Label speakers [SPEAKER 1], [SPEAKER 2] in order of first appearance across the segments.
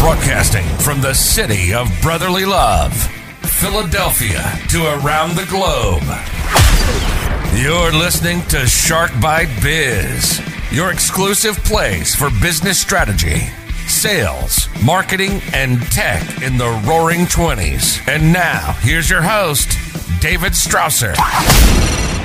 [SPEAKER 1] Broadcasting from the city of brotherly love, Philadelphia to around the globe. You're listening to Shark Bite Biz, your exclusive place for business strategy, sales, marketing, and tech in the roaring 20s. And now, here's your host, David Strausser.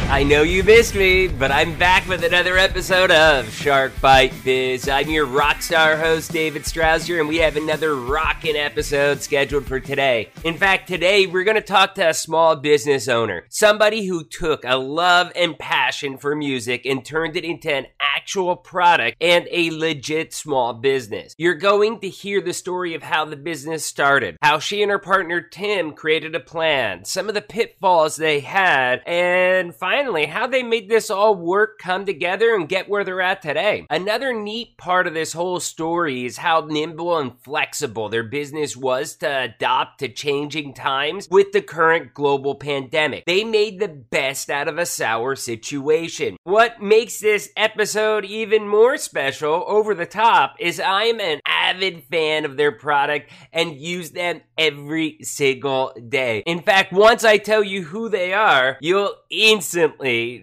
[SPEAKER 2] I know you missed me, but I'm back with another episode of Shark Bite Biz. I'm your rock star host, David Strausser, and we have another rockin' episode scheduled for today. In fact, today we're going to talk to a small business owner, somebody who took a love and passion for music and turned it into an actual product and a legit small business. You're going to hear the story of how the business started, how she and her partner Tim created a plan, some of the pitfalls they had, and finally, finally, how they made this all work, come together, and get where they're at today. Another neat part of this whole story is how nimble and flexible their business was to adapt to changing times with the current global pandemic. They made the best out of a sour situation. What makes this episode even more special, over the top, is I'm an avid fan of their product and use them every single day. In fact, once I tell you who they are, you'll instantly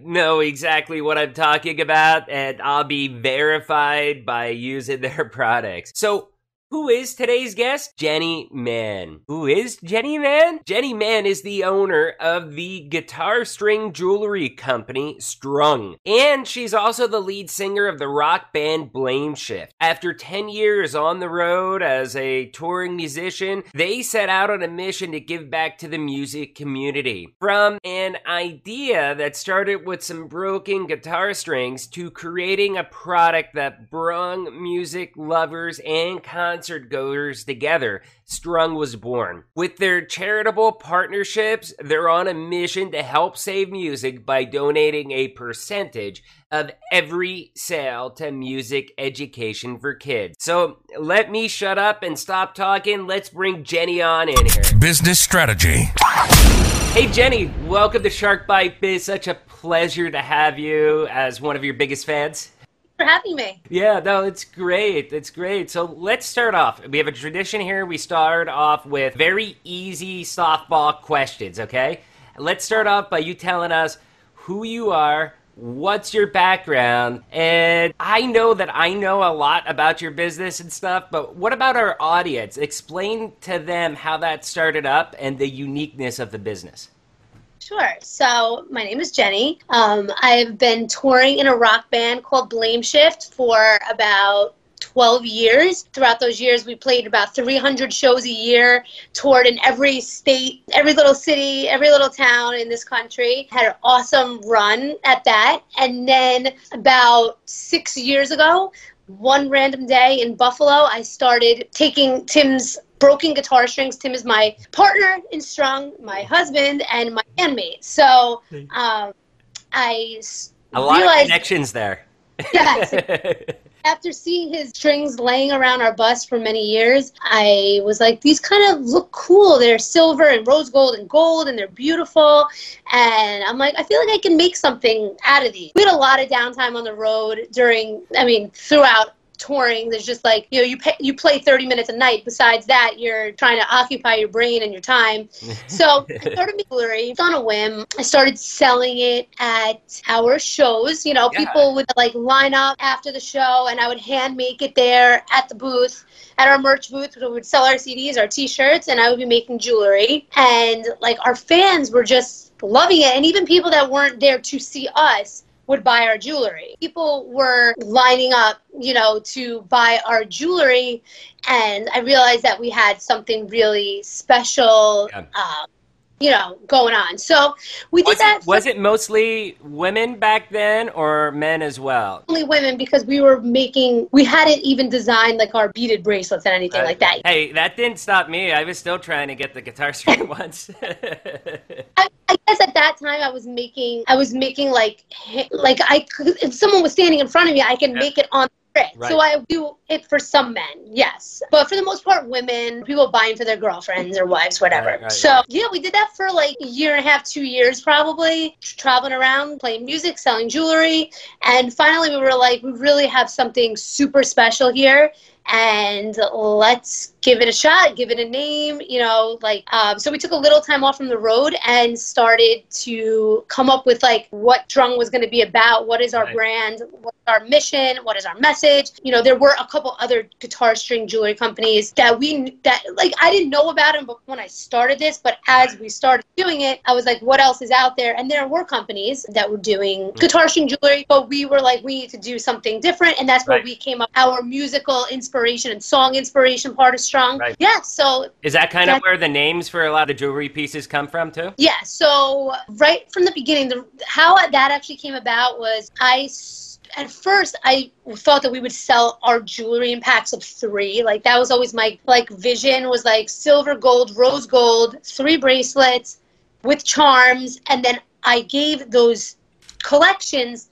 [SPEAKER 2] know exactly what I'm talking about, and I'll be verified by using their products. So, who is today's guest? Jenny Mann. Who is Jenny Mann? Jenny Mann is the owner of the guitar string jewelry company Strung. And she's also the lead singer of the rock band Blameshift. After 10 years on the road as a touring musician, they set out on a mission to give back to the music community. From an idea that started with some broken guitar strings to creating a product that brung music lovers and concerts concert goers together, Strung was born. With their charitable partnerships, they're on a mission to help save music by donating a percentage of every sale to music education for kids. So let me shut up and stop talking. Let's bring Jenny on in here.
[SPEAKER 1] Business strategy.
[SPEAKER 2] Hey, Jenny, welcome to Shark Bite Biz. Such a pleasure to have you as one of your biggest fans
[SPEAKER 3] for having me.
[SPEAKER 2] Yeah, no, it's great. It's great. So let's start off. We have a tradition here. We start off with very easy softball questions, okay? Let's start off by you telling us who you are, what's your background, and I know that I know a lot about your business and stuff, but what about our audience? Explain to them how that started up and the uniqueness of the business.
[SPEAKER 3] Sure. So my name is Jenny. Um, I've been touring in a rock band called Blameshift for about 12 years. Throughout those years, we played about 300 shows a year, toured in every state, every little city, every little town in this country. Had an awesome run at that. And then about six years ago, one random day in Buffalo, I started taking Tim's broken guitar strings. Tim is my partner in Strung, my husband, and my bandmate. So um, I
[SPEAKER 2] a lot realized, of connections there.
[SPEAKER 3] Yes. After seeing his strings laying around our bus for many years, I was like, these kind of look cool. They're silver and rose gold and gold, and they're beautiful. And I'm like, I feel like I can make something out of these. We had a lot of downtime on the road during, I mean, throughout touring there's just like you know you pay, you play 30 minutes a night. Besides that you're trying to occupy your brain and your time. So i started jewelry. On a whim. I started selling it at our shows. You know yeah. people would like line up after the show and i would hand make it there at the booth at our merch booth. We would sell our cds our t-shirts and i would be making jewelry. And like our fans were just loving it. And even people that weren't there to see us would buy our jewelry. People were lining up, you know, to buy our jewelry, and I realized that we had something really special. Yeah. Um, you know, going on. So we
[SPEAKER 2] was
[SPEAKER 3] did that.
[SPEAKER 2] It, was it mostly women back then or men as well?
[SPEAKER 3] Only women because we were making, we hadn't even designed like our beaded bracelets and anything uh, like that.
[SPEAKER 2] Hey, that didn't stop me. I was still trying to get the guitar string once.
[SPEAKER 3] I, I guess at that time I was making, I was making like, like I if someone was standing in front of me, I can yeah. make it on Right. So I do it for some men, yes. But for the most part, women, people buying for their girlfriends or wives, whatever. Right, right, so yeah, we did that for like a year and a half, two years probably, traveling around, playing music, selling jewelry. And finally we were like, we really have something super special here and let's give it a shot, give it a name, you know, like, um, so we took a little time off from the road and started to come up with like what Strung was going to be about. What is our
[SPEAKER 2] Right.
[SPEAKER 3] brand? What's our mission? What is our message? You know, there were a couple other guitar string jewelry companies that we, that like, I didn't know about them when I started this, but as we started doing it, I was like, what else is out there? And there were companies that were doing guitar string jewelry, but we were like, we need to do something different. And that's where
[SPEAKER 2] Right.
[SPEAKER 3] we came up, our musical inspiration and song inspiration part of Strung.
[SPEAKER 2] Right.
[SPEAKER 3] Yeah. So
[SPEAKER 2] Is that kind of where the names for a lot of the jewelry pieces come from too?
[SPEAKER 3] Yeah, so right from the beginning, the, how that actually came about was I at first, I thought that we would sell our jewelry in packs of three. Like that was always my like vision was like silver, gold, rose gold, three bracelets with charms, and then I gave those collections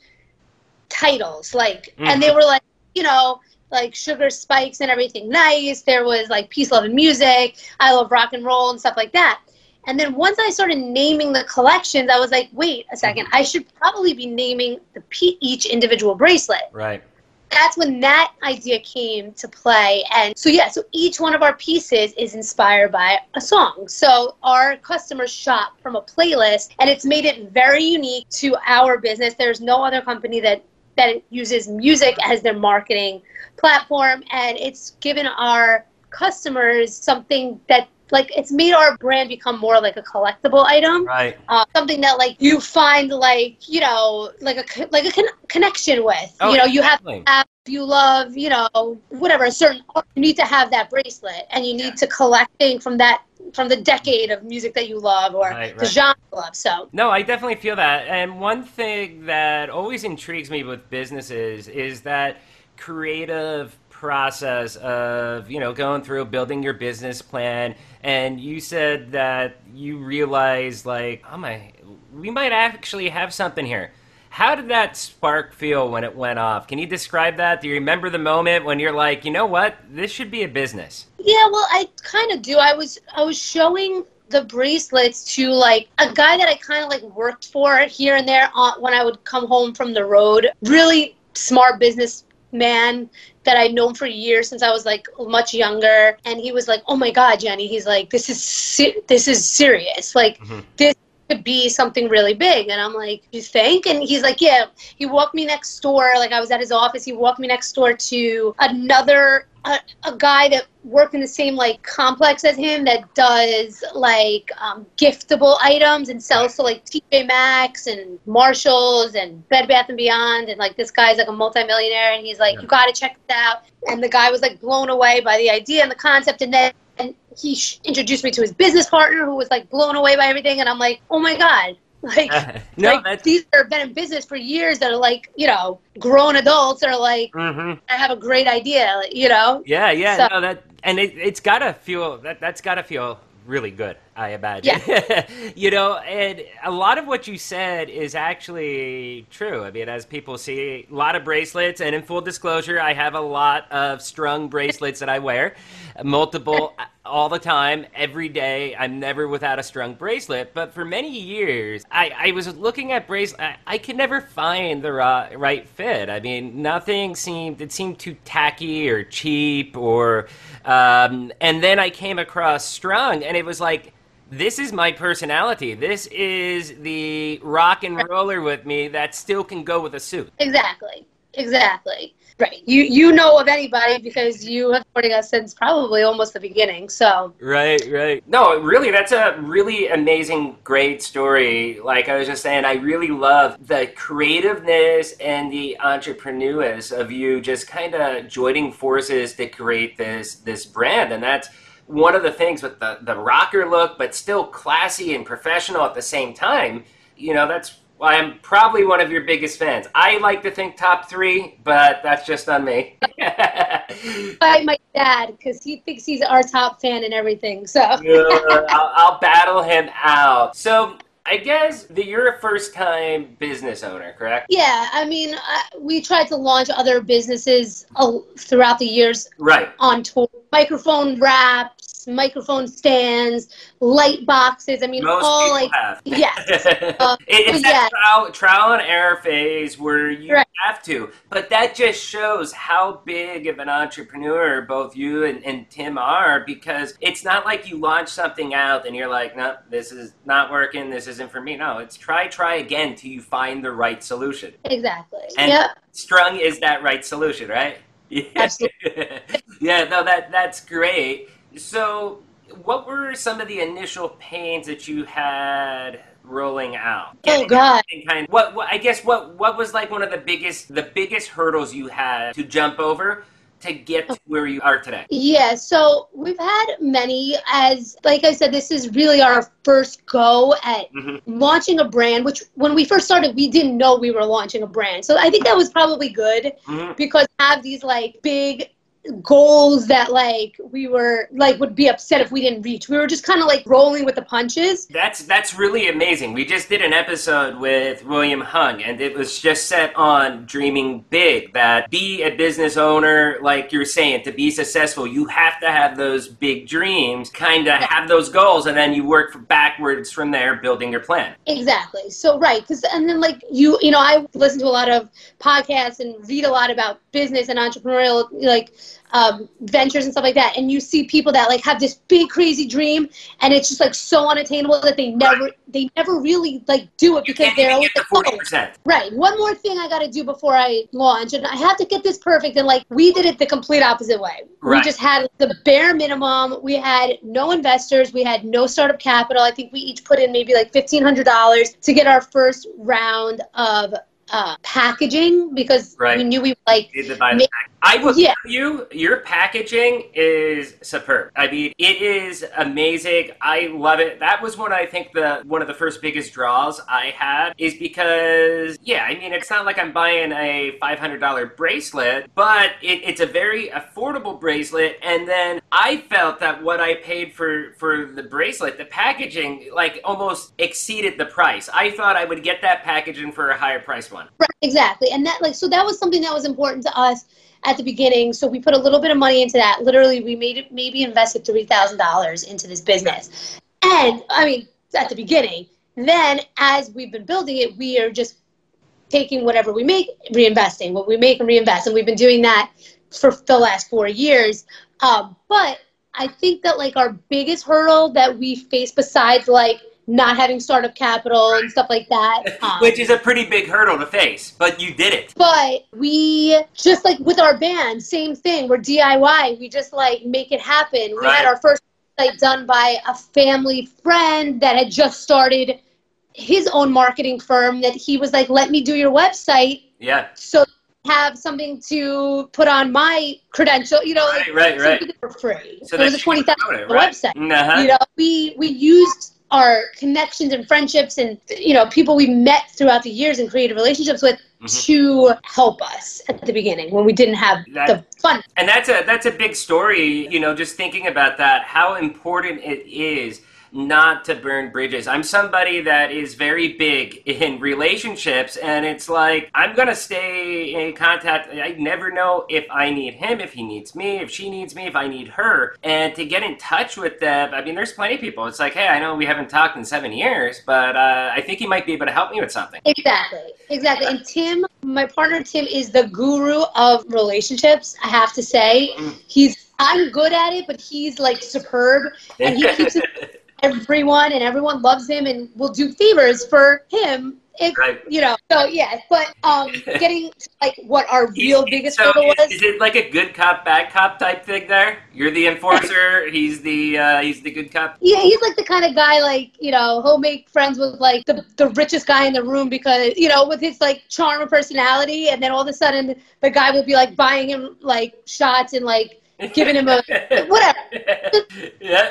[SPEAKER 3] titles like, and they mm. were like, you know. Like sugar spikes and everything nice. There was like peace, love, and music. I love rock and roll and stuff like that. And then once I started naming the collections, I was like, wait a second, mm-hmm. I should probably be naming the pe- each individual bracelet.
[SPEAKER 2] Right.
[SPEAKER 3] That's when that idea came to play. And so, yeah, so each one of our pieces is inspired by a song. So our customers shop from a playlist, and it's made it very unique to our business. There's no other company that that uses music as their marketing platform, and it's given our customers something that like it's made our brand become more like a collectible item
[SPEAKER 2] Right.
[SPEAKER 3] uh, something that like you find like you know like a like a con- connection with
[SPEAKER 2] Oh,
[SPEAKER 3] you know you have
[SPEAKER 2] definitely.
[SPEAKER 3] to have you love you know whatever a certain art, you need to have that bracelet and you need to collect things from that from the decade of music that you love or
[SPEAKER 2] Right,
[SPEAKER 3] the genre you love so
[SPEAKER 2] No, I definitely feel that. And one thing that always intrigues me with businesses is that creative process of, you know, going through building your business plan. And you said that you realized, like, oh my, we might actually have something here. How did that spark feel when it went off? Can you describe that? Do you remember the moment when you're like, you know what, this should be a business?
[SPEAKER 3] Yeah, well, I kind of do. I was I was showing the bracelets to like a guy that I kind of like worked for here and there on, when I would come home from the road. Really smart businessman that I'd known for years since I was like much younger, and he was like, "Oh my God, Jenny," he's like, "This is se- this is serious. Like
[SPEAKER 2] Mhm.
[SPEAKER 3] this." Could be something really big. And i'm like you think? And he's like yeah. He walked me next door like i was at his office. He walked me next door to another a, a guy that worked in the same like complex as him that does like um, giftable items and sells to like TJ Maxx and Marshalls and Bed Bath and Beyond. And like this guy's like a multimillionaire. And he's like
[SPEAKER 2] Yeah.
[SPEAKER 3] you got to check this out. And the guy was like blown away by the idea and the concept. And then and he sh- introduced me to his business partner who was like blown away by everything and I'm like oh my god. Like
[SPEAKER 2] no,
[SPEAKER 3] like, these are been in business for years that are like you know grown adults are like
[SPEAKER 2] hmm
[SPEAKER 3] I have a great idea you know?
[SPEAKER 2] Yeah, yeah,
[SPEAKER 3] So-
[SPEAKER 2] no, that and it, it's gotta feel that that's gotta feel really good. I imagine. you know, and a lot of what you said is actually true. I mean, as people see, a lot of bracelets, and in full disclosure, I have a lot of strung bracelets that I wear, multiple all the time, every day. I'm never without a strung bracelet. But for many years, I, I was looking at bracelets. I, I could never find the ri- right fit. I mean, nothing seemed. It seemed too tacky or cheap, or. Um, and then I came across strung, and it was like. This is my personality. This is the rock and roller with me that still can go with a suit.
[SPEAKER 3] Exactly. Exactly. Right. You you know of anybody because you have supporting us since probably almost the beginning. So
[SPEAKER 2] Right, right. No, really, that's a really amazing, great story. Like I was just saying, I really love the creativeness and the entrepreneurs of you just kind of joining forces to create this this brand, and that's one of the things with the the rocker look, but still classy and professional at the same time. You know, that's why I'm probably one of your biggest fans. I like to think top three, but that's just on me.
[SPEAKER 3] by my dad because he thinks he's our top fan and everything. So
[SPEAKER 2] I'll, I'll battle him out. So I guess that you're a first time business owner, correct?
[SPEAKER 3] yeah, I mean, I, we tried to launch other businesses uh, throughout the years
[SPEAKER 2] Right.
[SPEAKER 3] on tour, microphone wraps, lights, microphone stands, light boxes. I mean,
[SPEAKER 2] Most
[SPEAKER 3] all like
[SPEAKER 2] have.
[SPEAKER 3] yes. Uh,
[SPEAKER 2] It- it's
[SPEAKER 3] yeah.
[SPEAKER 2] that trial, trial and error phase where you
[SPEAKER 3] Right.
[SPEAKER 2] have to. But that just shows how big of an entrepreneur both you and, and Tim are because it's not like you launch something out and you're like, no, this is not working. This isn't for me. No, it's try, try again till you find the right solution.
[SPEAKER 3] exactly.
[SPEAKER 2] And-
[SPEAKER 3] yeah.
[SPEAKER 2] Strung is that right solution, right? Yeah. Yeah, no, that that's great. So, what were some of the initial pains that you had rolling out?
[SPEAKER 3] Oh God.
[SPEAKER 2] And kind what, what I guess what what was like one of the biggest the biggest hurdles you had to jump over to get to where you are today?
[SPEAKER 3] Yeah, so we've had many as like I said, this is really our first go at
[SPEAKER 2] Mhm.
[SPEAKER 3] launching a brand, which when we first started we didn't know we were launching a brand. So I think that was probably good
[SPEAKER 2] Mhm.
[SPEAKER 3] because have these like big goals that like we were like would be upset if we didn't reach. We were just kind of like rolling with the punches.
[SPEAKER 2] That's that's really amazing. We just did an episode with William Hung, and it was just set on dreaming big. That be a business owner, like you're saying, to be successful, you have to have those big dreams, kind of have those goals, and then you work backwards from there, building your plan.
[SPEAKER 3] Exactly. So right, because and then like you, you know, I listen to a lot of podcasts and read a lot about business and entrepreneurial like um, ventures and stuff like that. And you see people that like have this big crazy dream, and it's just like so unattainable that they never they never really like do it because they're always like, oh. Right. One more thing I got to do before I launch, and I have to get this perfect. And like we did it the complete opposite way. We just had the bare minimum. We had no investors. We had no startup capital. I think we each put in maybe like fifteen hundred dollars to get our first round of uh, packaging because
[SPEAKER 2] Right.
[SPEAKER 3] we knew we like.
[SPEAKER 2] Did the buy the
[SPEAKER 3] Ma-
[SPEAKER 2] pack. I will
[SPEAKER 3] Yeah.
[SPEAKER 2] tell you, your packaging is superb. I mean, it is amazing. I love it. That was one I think the one of the first biggest draws I had is because yeah, I mean, it's not like I'm buying a five hundred dollar bracelet, but it, it's a very affordable bracelet. And then I felt that what I paid for for the bracelet, the packaging, like almost exceeded the price. I thought I would get that packaging for a higher price one.
[SPEAKER 3] Right, exactly. And that like so that was something that was important to us at the beginning. So we put a little bit of money into that. Literally, we made maybe invested three thousand dollars into this business. And I mean, at the beginning. Then as we've been building it, we are just taking whatever we make, reinvesting what we make and reinvest. And we've been doing that for the last four years. Um, but I think that like our biggest hurdle that we face besides like not having startup capital and stuff like that. um,
[SPEAKER 2] Which is a pretty big hurdle to face, but you did it.
[SPEAKER 3] but we just like with our band, same thing. We're DIY. We just like make it happen. We
[SPEAKER 2] Right.
[SPEAKER 3] had our first site done by a family friend that had just started his own marketing firm. That he was like, "Let me do your website,
[SPEAKER 2] Yeah.
[SPEAKER 3] so have something to put on my credential." You know,
[SPEAKER 2] Right,
[SPEAKER 3] like,
[SPEAKER 2] right,
[SPEAKER 3] so
[SPEAKER 2] right.
[SPEAKER 3] we for free.
[SPEAKER 2] So
[SPEAKER 3] it was a twenty thousand
[SPEAKER 2] right?
[SPEAKER 3] website
[SPEAKER 2] Uh-huh.
[SPEAKER 3] you know we we used our connections and friendships and you know people we met throughout the years and created relationships with
[SPEAKER 2] Mhm.
[SPEAKER 3] to help us at the beginning when we didn't have
[SPEAKER 2] That-
[SPEAKER 3] the fun
[SPEAKER 2] And that's a that's a big story, you know, just thinking about that, how important it is not to burn bridges. I'm somebody that is very big in relationships and it's like I'm going to stay in contact. I never know if I need him, if he needs me, if she needs me, if I need her. And to get in touch with them, I mean there's plenty of people. It's like, "Hey, I know we haven't talked in 7 years, but uh, I think he might be able to help me with something."
[SPEAKER 3] exactly exactly and tim my partner tim is the guru of relationships i have to say
[SPEAKER 2] Mm.
[SPEAKER 3] he's i'm good at it but he's like superb and he keeps it everyone and everyone loves him and will do favors for him if
[SPEAKER 2] Right.
[SPEAKER 3] you know so yeah but um getting to, like what our real biggest
[SPEAKER 2] so
[SPEAKER 3] hurdle
[SPEAKER 2] is,
[SPEAKER 3] was
[SPEAKER 2] is it like a good cop, bad cop type thing there? You're the enforcer, he's the uh, he's the good cop.
[SPEAKER 3] Yeah, he's like the kind of guy like you know he'll make friends with like the the richest guy in the room because you know with his like charm and personality, and then all of a sudden the guy will be like buying him like shots and like giving him a whatever.
[SPEAKER 2] yeah,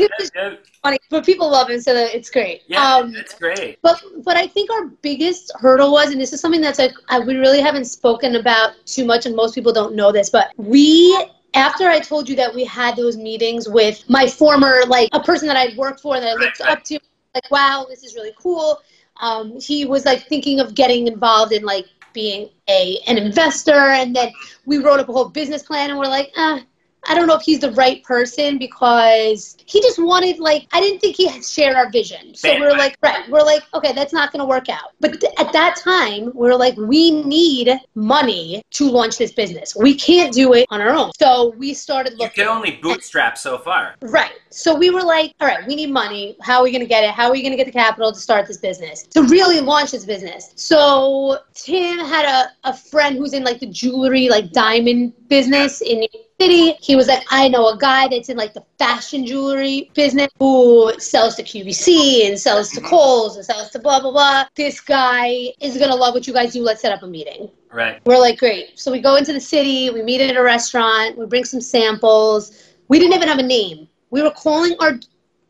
[SPEAKER 3] funny, but people love him, so it's great.
[SPEAKER 2] yeah,
[SPEAKER 3] Um,
[SPEAKER 2] that's great.
[SPEAKER 3] but but I think our biggest hurdle was, and this is something that's like I, we really haven't spoken about too much, and most people don't know this, but we. After I told you that we had those meetings with my former, like a person that I'd worked for that I looked up to, like, wow, this is really cool. Um, he was like thinking of getting involved in like being a an investor, and then we wrote up a whole business plan, and we're like, ah, I don't know if he's the right person because he just wanted like I didn't think he shared our vision. So we we're like, right, we're like, okay, that's not going to work out. But th- at that time, we are like, we need money to launch this business. We can't do it on our own. So we started looking.
[SPEAKER 2] You can only bootstrap so far.
[SPEAKER 3] Right. So we were like, all right, we need money. How are we going to get it? How are we going to get the capital to start this business? To really launch this business. So Tim had a, a friend who's in like the jewelry, like diamond business in City. He was like, I know a guy that's in like the fashion jewelry business who sells to QVC and sells to Kohl's and sells to blah, blah, blah. This guy is going to love what you guys do. Let's set up a meeting.
[SPEAKER 2] Right.
[SPEAKER 3] We're like, great. So we go into the city, we meet at a restaurant, we bring some samples. We didn't even have a name. We were calling our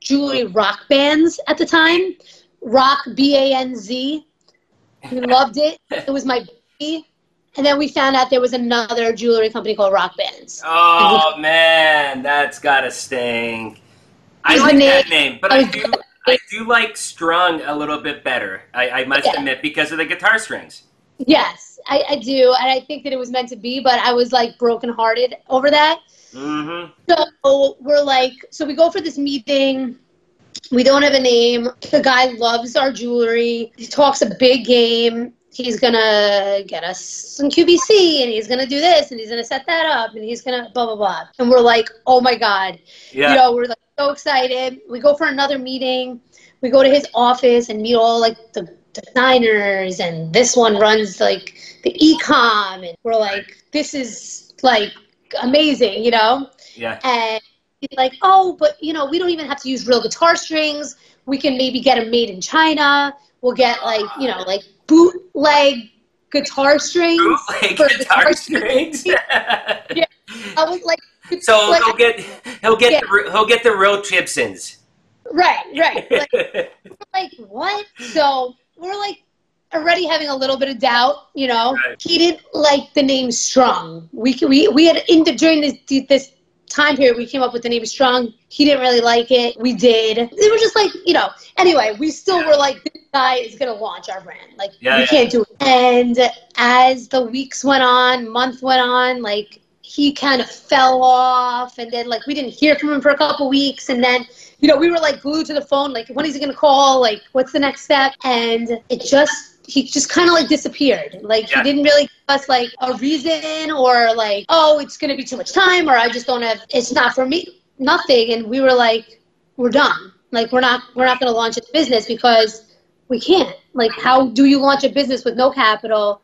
[SPEAKER 3] jewelry rock bands at the time. Rock B A N Z. We loved it. It was my baby. And then we found out there was another jewelry company called Rock Bands.
[SPEAKER 2] Oh man, that's gotta stink. I like that name, but I do I do like Strung a little bit better. I, I must yeah. admit because of the guitar strings.
[SPEAKER 3] Yes, I, I, do, and I think that it was meant to be, but I was like brokenhearted over that.
[SPEAKER 2] Mm-hmm.
[SPEAKER 3] So we're like, so we go for this meeting. We don't have a name. The guy loves our jewelry. He talks a big game. He's gonna get us some QVC, and he's gonna do this, and he's gonna set that up, and he's gonna blah blah blah. And we're like, oh my god, yeah. you know, we're like so excited. We go for another meeting. We go to his office and meet all like the designers, and this one runs like the ecom, and we're like, this is like amazing, you know?
[SPEAKER 2] Yeah.
[SPEAKER 3] And he's like, oh, but you know, we don't even have to use real guitar strings. We can maybe get them made in China. We'll get like, you know, like bootleg guitar strings.
[SPEAKER 2] Bootleg guitar, guitar strings.
[SPEAKER 3] yeah. I was like,
[SPEAKER 2] so like, he'll get he'll get yeah. the he'll get the real Gibsons.
[SPEAKER 3] Right, right. Like, like what? So we're like already having a little bit of doubt, you know. Right. He didn't like the name Strung. We we we had in the, during this this time period we came up with the name Strung. He didn't really like it. We did. It was just like you know. Anyway, we still yeah. were like, this guy is gonna launch our brand. Like yeah, we yeah. can't do it. And as the weeks went on, month went on, like he kind of fell off, and then like we didn't hear from him for a couple weeks, and then you know, we were like glued to the phone, like, when is he going to call? Like, what's the next step? And it just he just kind of like disappeared. Like yeah. he didn't really give us like a reason or like, oh, it's gonna be too much time or I just don't have. It's not for me. Nothing. And we were like, we're done. Like we're not we're not gonna launch a business because we can't. Like how do you launch a business with no capital?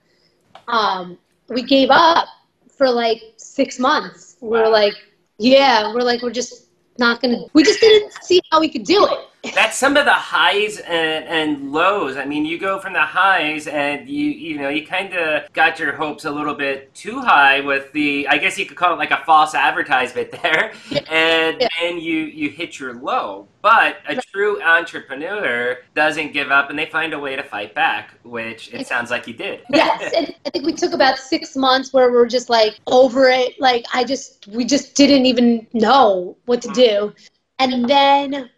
[SPEAKER 3] Um, we gave up for like six months. We we're like, yeah, we're like we're just not gonna. We just didn't see how we could do it
[SPEAKER 2] that's some of the highs and, and lows. I mean, you go from the highs and you you know you kind of got your hopes a little bit too high with the I guess you could call it like a false advertisement there, and yeah. then you you hit your low. But a true entrepreneur doesn't give up and they find a way to fight back, which it sounds like you did.
[SPEAKER 3] yes, and I think we took about six months where we're just like over it. Like I just we just didn't even know what to mm. do, and then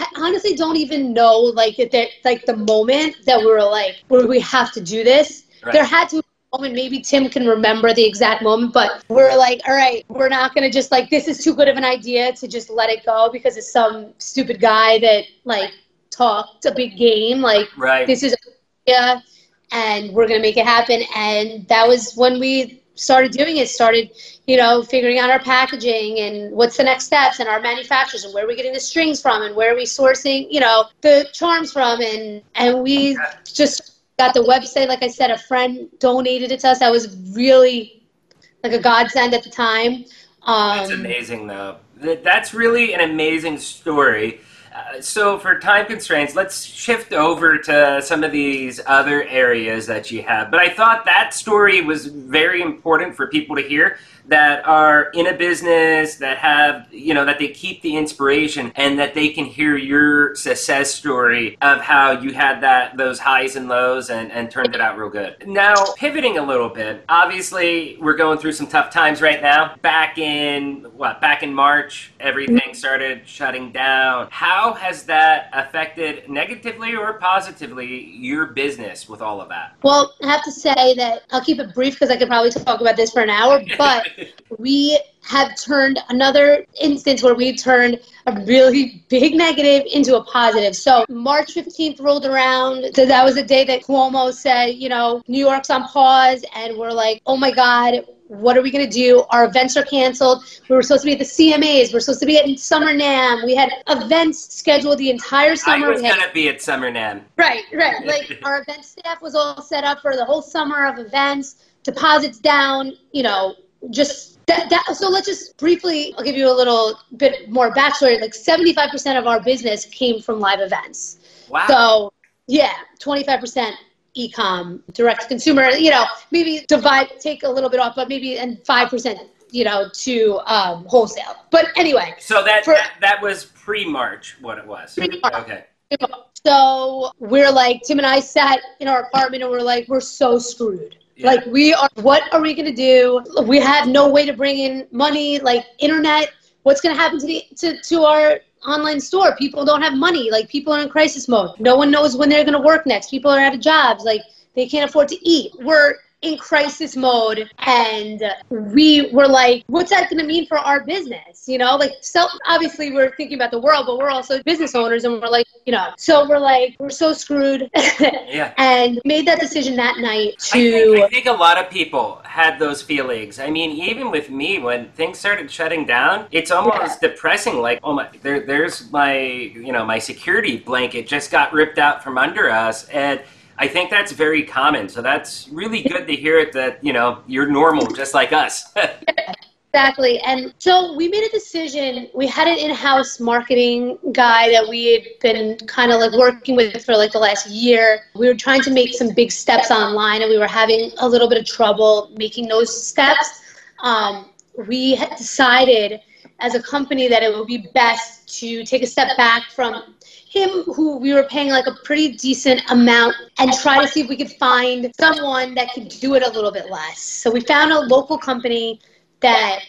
[SPEAKER 3] I honestly don't even know like that like the moment that we were like where we have to do this. Right. There had to be a moment. Maybe Tim can remember the exact moment, but we're like, all right, we're not gonna just like this is too good of an idea to just let it go because it's some stupid guy that like talked a big game. Like
[SPEAKER 2] right.
[SPEAKER 3] this is yeah, and we're gonna make it happen. And that was when we started doing it, started, you know, figuring out our packaging and what's the next steps and our manufacturers and where are we getting the strings from and where are we sourcing, you know, the charms from and and we just got the website. Like I said, a friend donated it to us. That was really like a godsend at the time.
[SPEAKER 2] Um, That's amazing, though. That's really an amazing story so, for time constraints, let's shift over to some of these other areas that you have. But I thought that story was very important for people to hear that are in a business that have you know that they keep the inspiration and that they can hear your success story of how you had that those highs and lows and, and turned it out real good. Now pivoting a little bit obviously we're going through some tough times right now. Back in what back in march everything started shutting down. How has that affected negatively or positively your business with all of that?
[SPEAKER 3] Well i have to say that i'll keep it brief because i could probably talk about this for an hour but we have turned another instance where we turned a really big negative into a positive. So March 15th rolled around. So that was the day that Cuomo said, you know, New York's on pause. And we're like, oh my God, what are we going to do? Our events are canceled. We were supposed to be at the CMAs. We're supposed to be at Summer NAMM. We had events scheduled the entire summer.
[SPEAKER 2] I was
[SPEAKER 3] going
[SPEAKER 2] to be at Summer NAMM.
[SPEAKER 3] Right, right. Like our event staff was all set up for the whole summer of events, deposits down, you know, just that, that, so let's just briefly i'll give you a little bit more backstory. Like 75% of our business came from live events.
[SPEAKER 2] Wow.
[SPEAKER 3] So yeah 25% e-com direct to consumer you know maybe divide take a little bit off but maybe and 5% you know to um, wholesale. But anyway
[SPEAKER 2] so that, for, that that was pre-march what it was.
[SPEAKER 3] Pre-march. okay. So we're like tim and i sat in our apartment and we're like we're so screwed yeah. Like we are what are we gonna do? We have no way to bring in money, like internet. What's gonna happen to the to, to our online store? People don't have money. Like people are in crisis mode. No one knows when they're gonna work next. People are out of jobs. Like they can't afford to eat. We're in crisis mode and we were like what's that going to mean for our business you know? Like so obviously we're thinking about the world but we're also business owners and we're like you know so we're like we're so screwed.
[SPEAKER 2] Yeah.
[SPEAKER 3] And made that decision that night to I
[SPEAKER 2] think, I think a lot of people had those feelings. I mean even with me when things started shutting down it's almost yeah. depressing like oh my there, there's my you know my security blanket just got ripped out from under us and I think that's very common. So that's really good to hear it that, you know, you're normal just like us.
[SPEAKER 3] Exactly. And so we made a decision. We had an in house marketing guy that we had been kind of like working with for like the last year. We were trying to make some big steps online and we were having a little bit of trouble making those steps. Um, we decided as a company that it would be best to take a step back from him who we were paying like a pretty decent amount and try to see if we could find someone that could do it a little bit less. So we found a local company that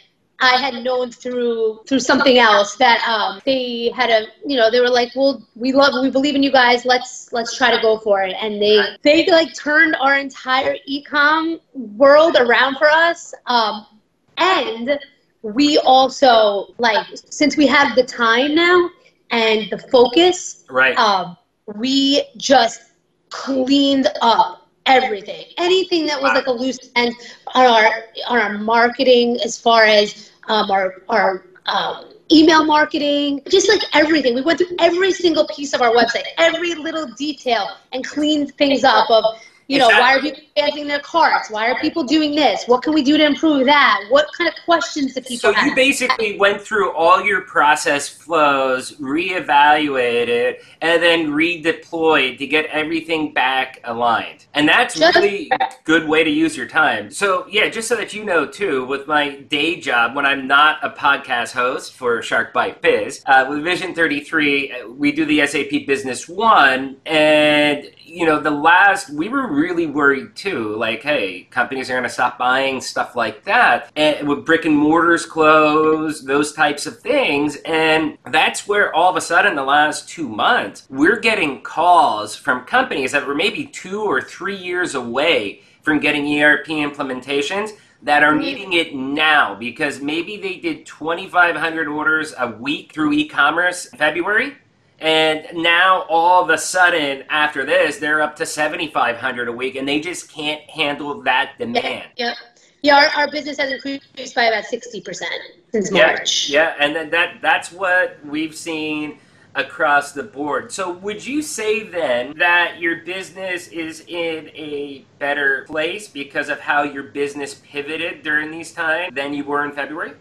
[SPEAKER 3] I had known through through something else that um, they had a you know they were like well we love we believe in you guys let's let's try to go for it and they they like turned our entire ecom world around for us um, and we also like since we have the time now and the focus,
[SPEAKER 2] right?
[SPEAKER 3] Um, we just cleaned up everything. Anything that was like a loose end on our on our marketing, as far as um, our our um, email marketing, just like everything. We went through every single piece of our website, every little detail, and cleaned things up. Of you know, exactly. why are people abandoning their carts? Why are people doing this? What can we do to improve that? What kind of questions do people
[SPEAKER 2] so have? So you basically went through all your process flows, reevaluated, and then redeployed to get everything back aligned. And that's just really a good way to use your time. So yeah, just so that you know too, with my day job, when I'm not a podcast host for Shark Bite Biz, uh, with Vision 33, uh, we do the SAP Business One, and you know, the last, we were really worried too. Like, hey, companies are going to stop buying stuff like that. And with brick and mortars closed, those types of things. And that's where all of a sudden, the last two months, we're getting calls from companies that were maybe two or three years away from getting ERP implementations that are needing it now because maybe they did 2,500 orders a week through e commerce in February and now all of a sudden, after this, they're up to seventy five hundred a week, and they just can't handle that demand.
[SPEAKER 3] Yep. Yeah, our, our business has increased by about sixty percent since March.
[SPEAKER 2] Yeah, yeah, and then that that's what we've seen across the board. So would you say then that your business is in a better place because of how your business pivoted during these times than you were in February?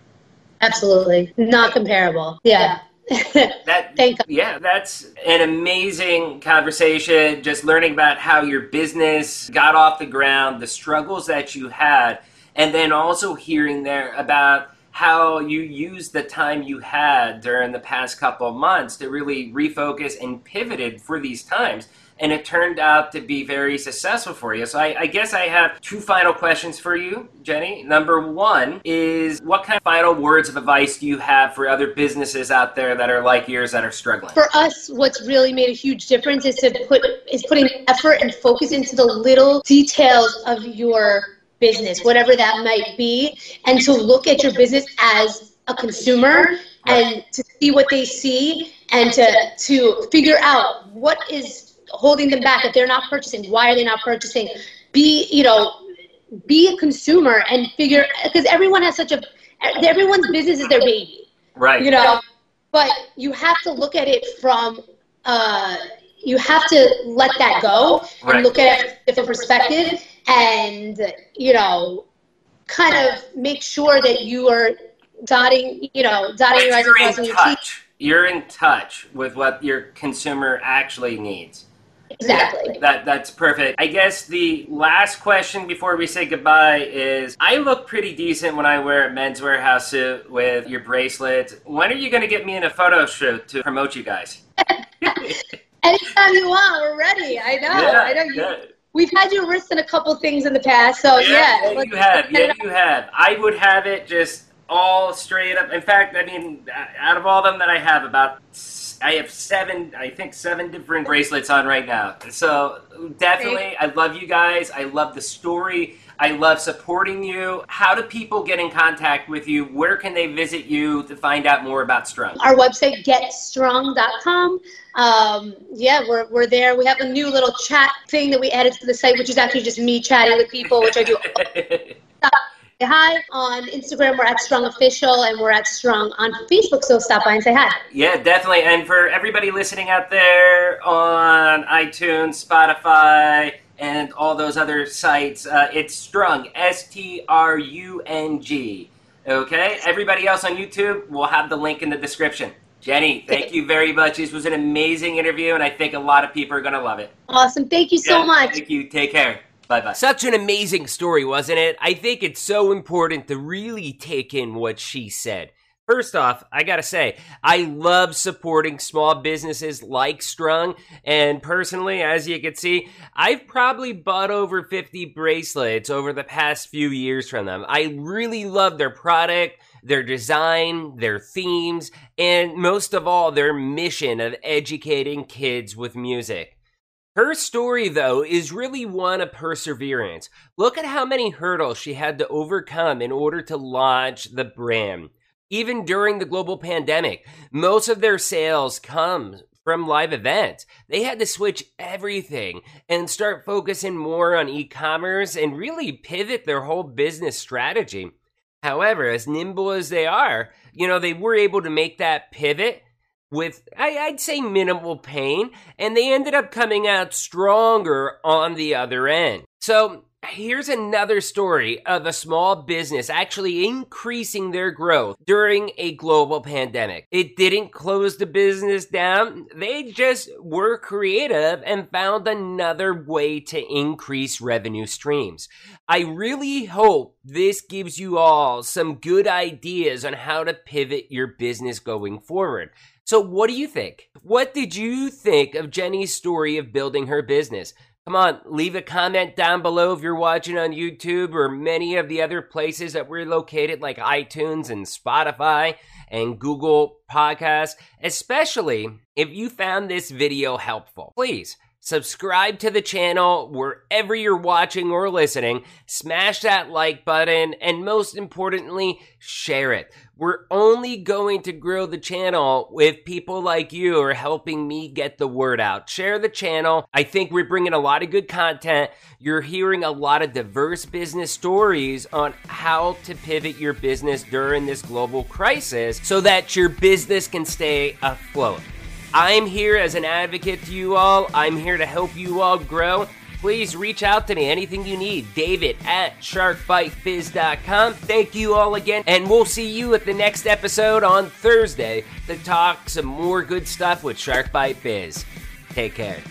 [SPEAKER 3] Absolutely. Not comparable. Yeah
[SPEAKER 2] that yeah that's an amazing conversation just learning about how your business got off the ground the struggles that you had and then also hearing there about how you used the time you had during the past couple of months to really refocus and pivoted for these times and it turned out to be very successful for you. So I, I, guess I have two final questions for you, Jenny. Number one is what kind of final words of advice do you have for other businesses out there that are like yours that are struggling?
[SPEAKER 3] For us, what's really made a huge difference is to put is putting effort and focus into the little details of your business, whatever that might be, and to look at your business as a consumer and to see what they see and to to figure out what is holding them back if they're not purchasing. Why are they not purchasing? Be you know be a consumer and figure because everyone has such a everyone's business is their baby.
[SPEAKER 4] Right.
[SPEAKER 3] You know but you have to look at it from uh, you have to let that go and
[SPEAKER 4] Right.
[SPEAKER 3] look at it from a different perspective and you know kind of make sure that you are dotting you know dotting your i's and crossing
[SPEAKER 4] in
[SPEAKER 3] your teeth
[SPEAKER 4] touch. You're in touch with what your consumer actually needs
[SPEAKER 3] exactly
[SPEAKER 4] That that's perfect. I guess the last question before we say goodbye is: I look pretty decent when I wear a Men's Wearhouse suit with your bracelets. When are you going to get me in a photo shoot to promote you guys?
[SPEAKER 3] anytime you want we're ready i know i know you
[SPEAKER 4] yeah.
[SPEAKER 3] we've had you wrist in a couple things in the past so yeah,
[SPEAKER 4] yeah, you have. Yeah, you have. I would have it just all straight up. In fact, I mean, out of all them that I have, about I have seven. I think seven different bracelets on right now. So definitely, I love you guys. I love the story. I love supporting you. How do people get in contact with you? Where can they visit you to find out more about Strung?
[SPEAKER 3] our website getstrung.com um, yeah we're, we're there we have a new little chat thing that we added to the site which is actually just me chatting with people which i do Say hi on instagram we're at strung official and we're at strung on facebook so stop by and say hi
[SPEAKER 4] Yeah, definitely. And for everybody listening out there on iTunes, Spotify, and all those other sites, uh, it's Strung, S T R U N G. Okay? Everybody else on YouTube, we'll have the link in the description. Jenny, thank you very much. This was an amazing interview, and I think a lot of people are going to love it.
[SPEAKER 3] awesome thank you so
[SPEAKER 4] Yeah,
[SPEAKER 3] much
[SPEAKER 4] Thank you. Take care. Bye bye.
[SPEAKER 2] Such an amazing story, wasn't it? I think it's so important to really take in what she said. First off, I gotta say, I love supporting small businesses like Strung. And personally, as you can see, I've probably bought over 50 bracelets over the past few years from them. I really love their product, their design, their themes, and most of all, their mission of educating kids with music. Her story, though, is really one of perseverance. Look at how many hurdles she had to overcome in order to launch the brand. Even during the global pandemic, most of their sales come from live events. They had to switch everything and start focusing more on e commerce and really pivot their whole business strategy. However, as nimble as they are, you know, they were able to make that pivot with, I, I'd say, minimal pain, and they ended up coming out stronger on the other end. So, here's another story of a small business actually increasing their growth during a global pandemic. It didn't close the business down, they just were creative and found another way to increase revenue streams. I really hope this gives you all some good ideas on how to pivot your business going forward. So, what do you think? What did you think of Jenny's story of building her business? Come on, leave a comment down below if you're watching on YouTube or many of the other places that we're located, like iTunes and Spotify and Google Podcasts, especially if you found this video helpful. Please subscribe to the channel wherever you're watching or listening, smash that like button, and most importantly, share it. We're only going to grow the channel with people like you are helping me get the word out. Share the channel. I think we're bringing a lot of good content. You're hearing a lot of diverse business stories on how to pivot your business during this global crisis so that your business can stay afloat. I'm here as an advocate to you all. I'm here to help you all grow. Please reach out to me. Anything you need, David at sharkbitebiz.com. Thank you all again, and we'll see you at the next episode on Thursday to talk some more good stuff with Sharkbite Biz. Take care.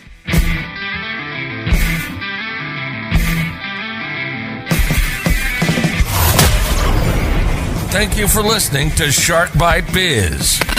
[SPEAKER 1] Thank you for listening to Shark Bite Biz.